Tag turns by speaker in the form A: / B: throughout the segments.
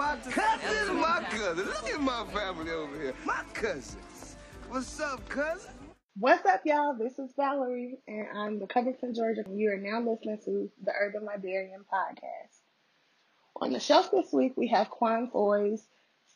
A: My cousin, my cousin. Look at my family over here. My cousins. What's up, cousin?
B: What's up, y'all? This is Valerie, and I'm the from Georgia. And you are now listening to the Urban Librarian podcast. On the shelf this week, we have K'wan Foye's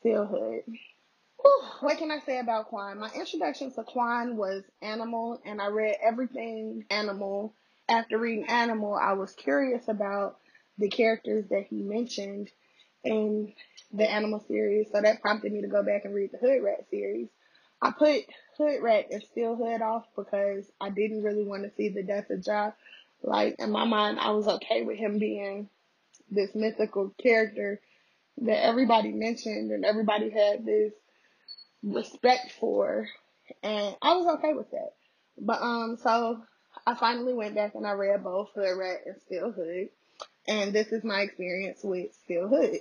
B: Still Hood. Whew, what can I say about K'wan? My introduction to K'wan was Animal, and I read everything Animal. After reading Animal, I was curious about the characters that he mentioned in the Animal series, so that prompted me to go back and read the Hood Rat series. I put Hood Rat and Still Hood off because I didn't really want to see the death of Ja. Like in my mind, I was okay with him being this mythical character that everybody mentioned and everybody had this respect for, and I was okay with that. But um, so I finally went back and I read both Hood Rat and Still Hood, and this is my experience with Still Hood.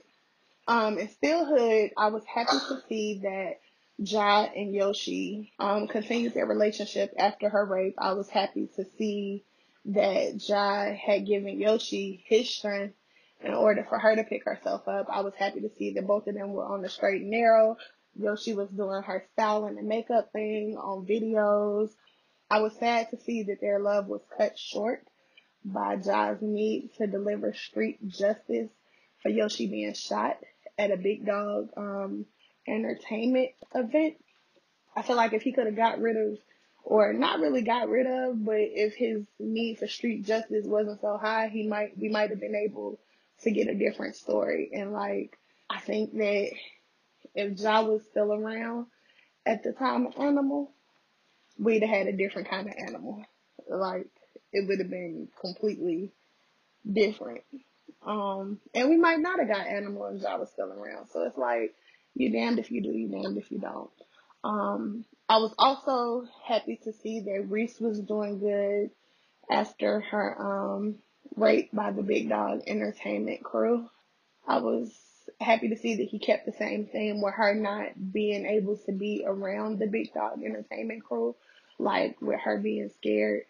B: Um, in Still Hood, I was happy to see that Ja and Yoshi um, continued their relationship after her rape. I was happy to see that Ja had given Yoshi his strength in order for her to pick herself up. I was happy to see that both of them were on the straight and narrow. Yoshi was doing her styling and makeup thing on videos. I was sad to see that their love was cut short by Ja's need to deliver street justice for Yoshi being shot at a big dog um, entertainment event. I feel like if he could have got rid of, or not really got rid of, but if his need for street justice wasn't so high, he might we might have been able to get a different story. And like I think that if Ja was still around at the time of Animal, we'd have had a different kind of animal. Like it would have been completely different. Um, and we might not have got Animal if Ja was still around. So it's like you damned if you do, you damned if you don't. Um, I was also happy to see that Reese was doing good after her um, rape by the Big Dog Entertainment crew. I was happy to see that he kept the same thing with her not being able to be around the Big Dog Entertainment crew, like with her being scared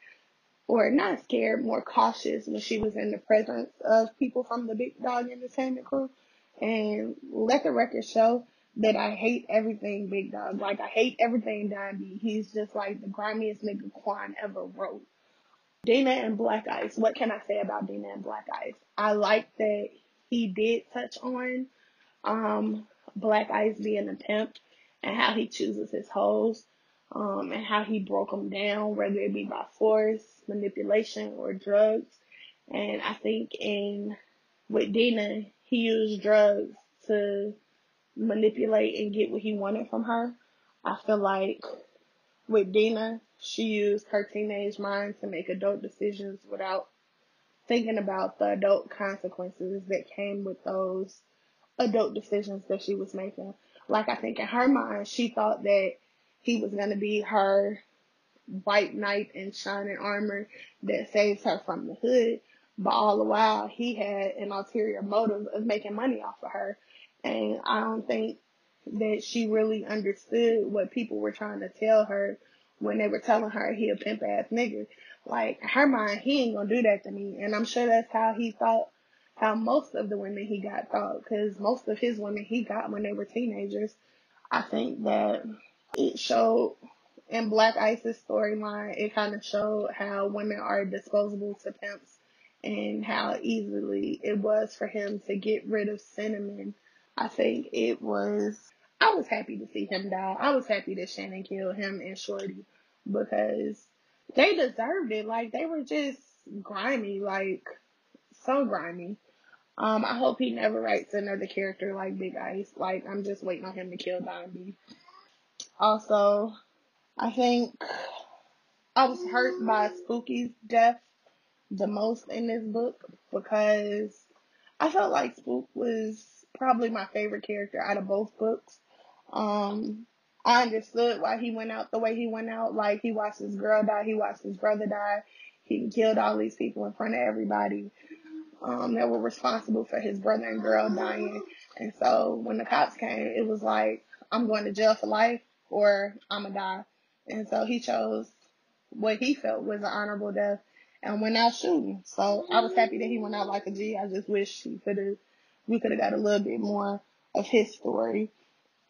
B: or not scared, more cautious when she was in the presence of people from the Big Dog Entertainment crew. And let the record show that I hate everything Big Dog. Like I hate everything Don B. He's just like the grimiest nigga K'wan ever wrote. Dina and Black Ice. What can I say about Dina and Black Ice? I like that he did touch on um, Black Ice being a pimp and how he chooses his hoes um, and how he broke them down, whether it be by force, manipulation, or drugs. And I think in with Dina, he used drugs to manipulate and get what he wanted from her. I feel like with Dina, she used her teenage mind to make adult decisions without thinking about the adult consequences that came with those adult decisions that she was making. Like I think in her mind, she thought that he was gonna be her white knight in shining armor that saves her from the hood. But all the while, he had an ulterior motive of making money off of her. And I don't think that she really understood what people were trying to tell her when they were telling her he a pimp ass nigga. Like, her mind, he ain't gonna do that to me. And I'm sure that's how he thought, how most of the women he got thought. Cause most of his women he got when they were teenagers. I think that it showed in Black Ice's storyline, it kind of showed how women are disposable to pimps and how easily it was for him to get rid of Cinnamon. I think it was, I was happy to see him die. I was happy that Shannon killed him and Shorty because they deserved it. Like, they were just grimy, like, so grimy. Um, I hope he never writes another character like Big Ice. Like, I'm just waiting on him to kill Don. Also, I think I was hurt by Spooky's death the most in this book because I felt like Spook was probably my favorite character out of both books. Um, I understood why he went out the way he went out. Like he watched his girl die, he watched his brother die, he killed all these people in front of everybody um, that were responsible for his brother and girl dying. And so when the cops came, it was like, I'm going to jail for life or I'm gonna die. And so he chose what he felt was an honorable death and went out shooting. So I was happy that he went out like a G. I just wish he could have, we could have got a little bit more of his story.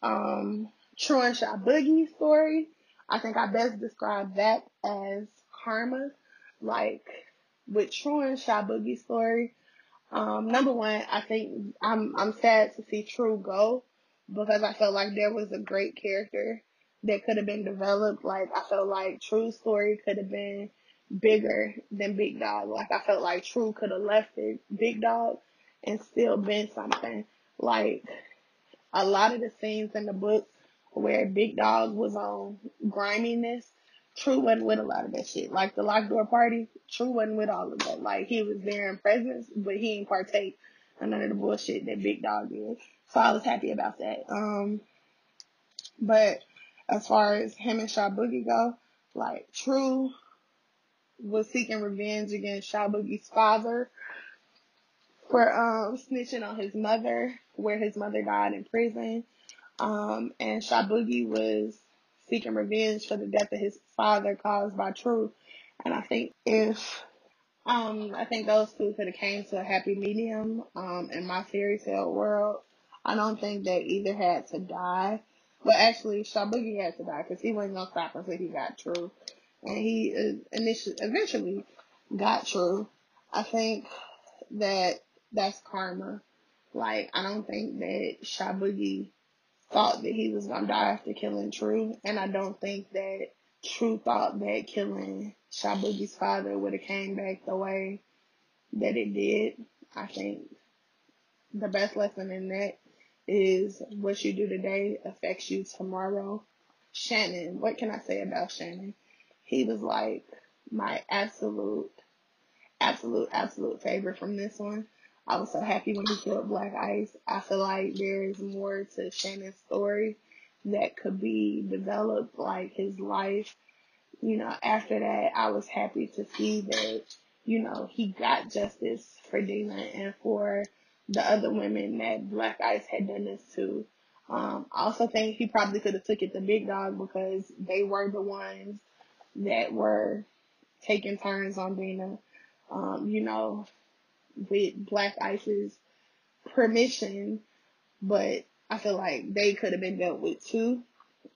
B: Um, True and Shy Boogie's story, I think I best describe that as karma. Like with True and Shy Boogie's story, um, number one, I think I'm I'm sad to see True go because I felt like there was a great character that could have been developed. Like I felt like True story could have been bigger than Big Dog. Like I felt like True could have left it Big Dog and still been something. Like a lot of the scenes in the book where Big Dog was on griminess, True wasn't with a lot of that shit. Like the locked door party, True wasn't with all of that. Like he was there in presence, but he didn't partake in none of the bullshit that Big Dog did. So I was happy about that. Um, but as far as him and Shy Boogie go, like True was seeking revenge against Shy Boogie's father for um snitching on his mother, where his mother died in prison. Um, and Shy Boogie was seeking revenge for the death of his father caused by True. And I think if um, I think those two could have came to a happy medium um, in my fairy tale world. I don't think they either had to die. But actually, Boogie had to die because he wasn't gonna stop until he got True, and he uh, initially eventually got True. I think that that's karma. Like I don't think that Boogie thought that he was gonna die after killing True, and I don't think that True thought that killing Shy Boogie's father would have came back the way that it did. I think the best lesson in that is what you do today affects you tomorrow. Shannon, what can I say about Shannon? He was like my absolute, absolute, absolute favorite from this one. I was so happy when he killed Black Ice. I feel like there is more to Shannon's story that could be developed, like his life. You know, after that, I was happy to see that, you know, he got justice for Dina and for the other women that Black Ice had done this to. Um, I also think he probably could have took it to Big Dog because they were the ones that were taking turns on Dina. Um, you know, with Black Ice's permission, but I feel like they could have been dealt with too.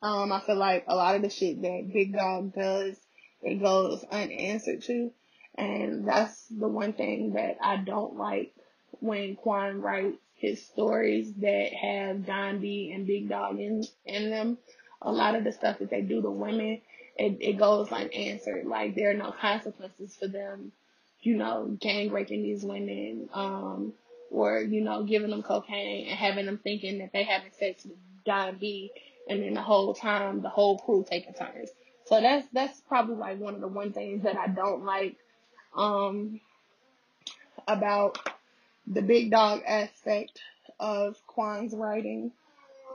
B: Um, I feel like a lot of the shit that Big Dog does, it goes unanswered to. And that's the one thing that I don't like when K'wan writes his stories that have Don and Big Dog in, in them. A lot of the stuff that they do to women, it, it goes unanswered. Like there are no consequences for them you know, gang raping these women, um, or, you know, giving them cocaine and having them thinking that they having sex with Don B and then the whole time the whole crew taking turns. So that's that's probably like one of the one things that I don't like um about the big dog aspect of K'wan's writing.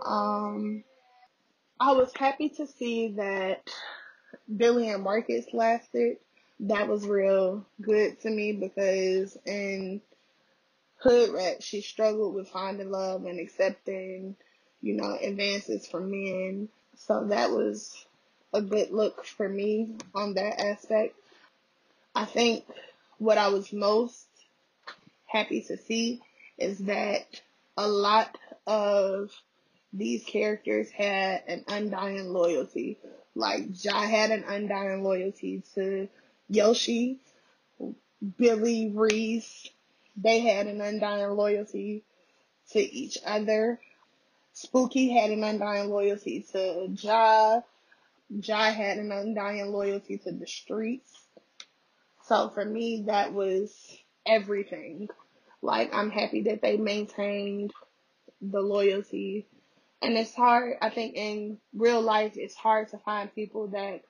B: Um I was happy to see that Billy and Marcus lasted that was real good to me because in hood Rat, she struggled with finding love and accepting, you know, advances from men. So that was a good look for me on that aspect. I think what I was most happy to see is that a lot of these characters had an undying loyalty. Like Jai had an undying loyalty to Yoshi, Billy, Reese, they had an undying loyalty to each other. Spooky had an undying loyalty to Jai. Jai had an undying loyalty to the streets. So for me, that was everything. Like, I'm happy that they maintained the loyalty. And it's hard, I think in real life, it's hard to find people that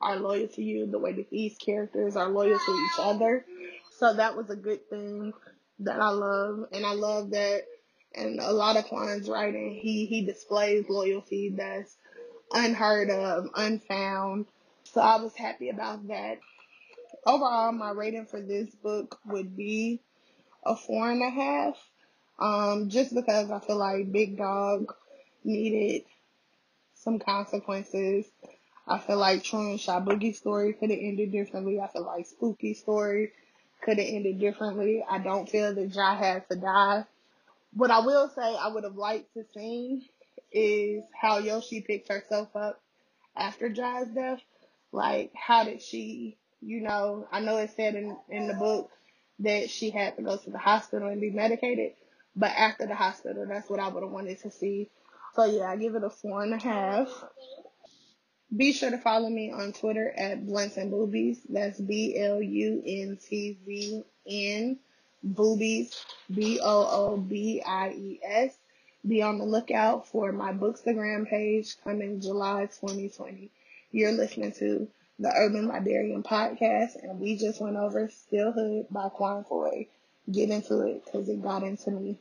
B: are loyal to you the way that these characters are loyal to each other. So that was a good thing that I love. And I love that in a lot of K'wan's writing, he, he displays loyalty that's unheard of, unfound. So I was happy about that. Overall, my rating for this book would be a four and a half. Um, just because I feel like Big Dog needed some consequences I feel like True and Shy Boogie's story could have ended differently. I feel like Spooky's story could have ended differently. I don't feel that Jai had to die. what I will say I would have liked to see is how Yoshi picked herself up after Jai's death. Like, how did she, you know, I know it said in, in the book that she had to go to the hospital and be medicated, but after the hospital, that's what I would have wanted to see. So yeah, I give it a four and a half. Be sure to follow me on Twitter at Blunts and Boobies. That's B L U N T Z N Boobies, B O O B I E S. Be on the lookout for my Bookstagram page coming July 2020. You're listening to the Urban Librarian podcast, and we just went over Still Hood by K'wan Foye. Get into it because it got into me.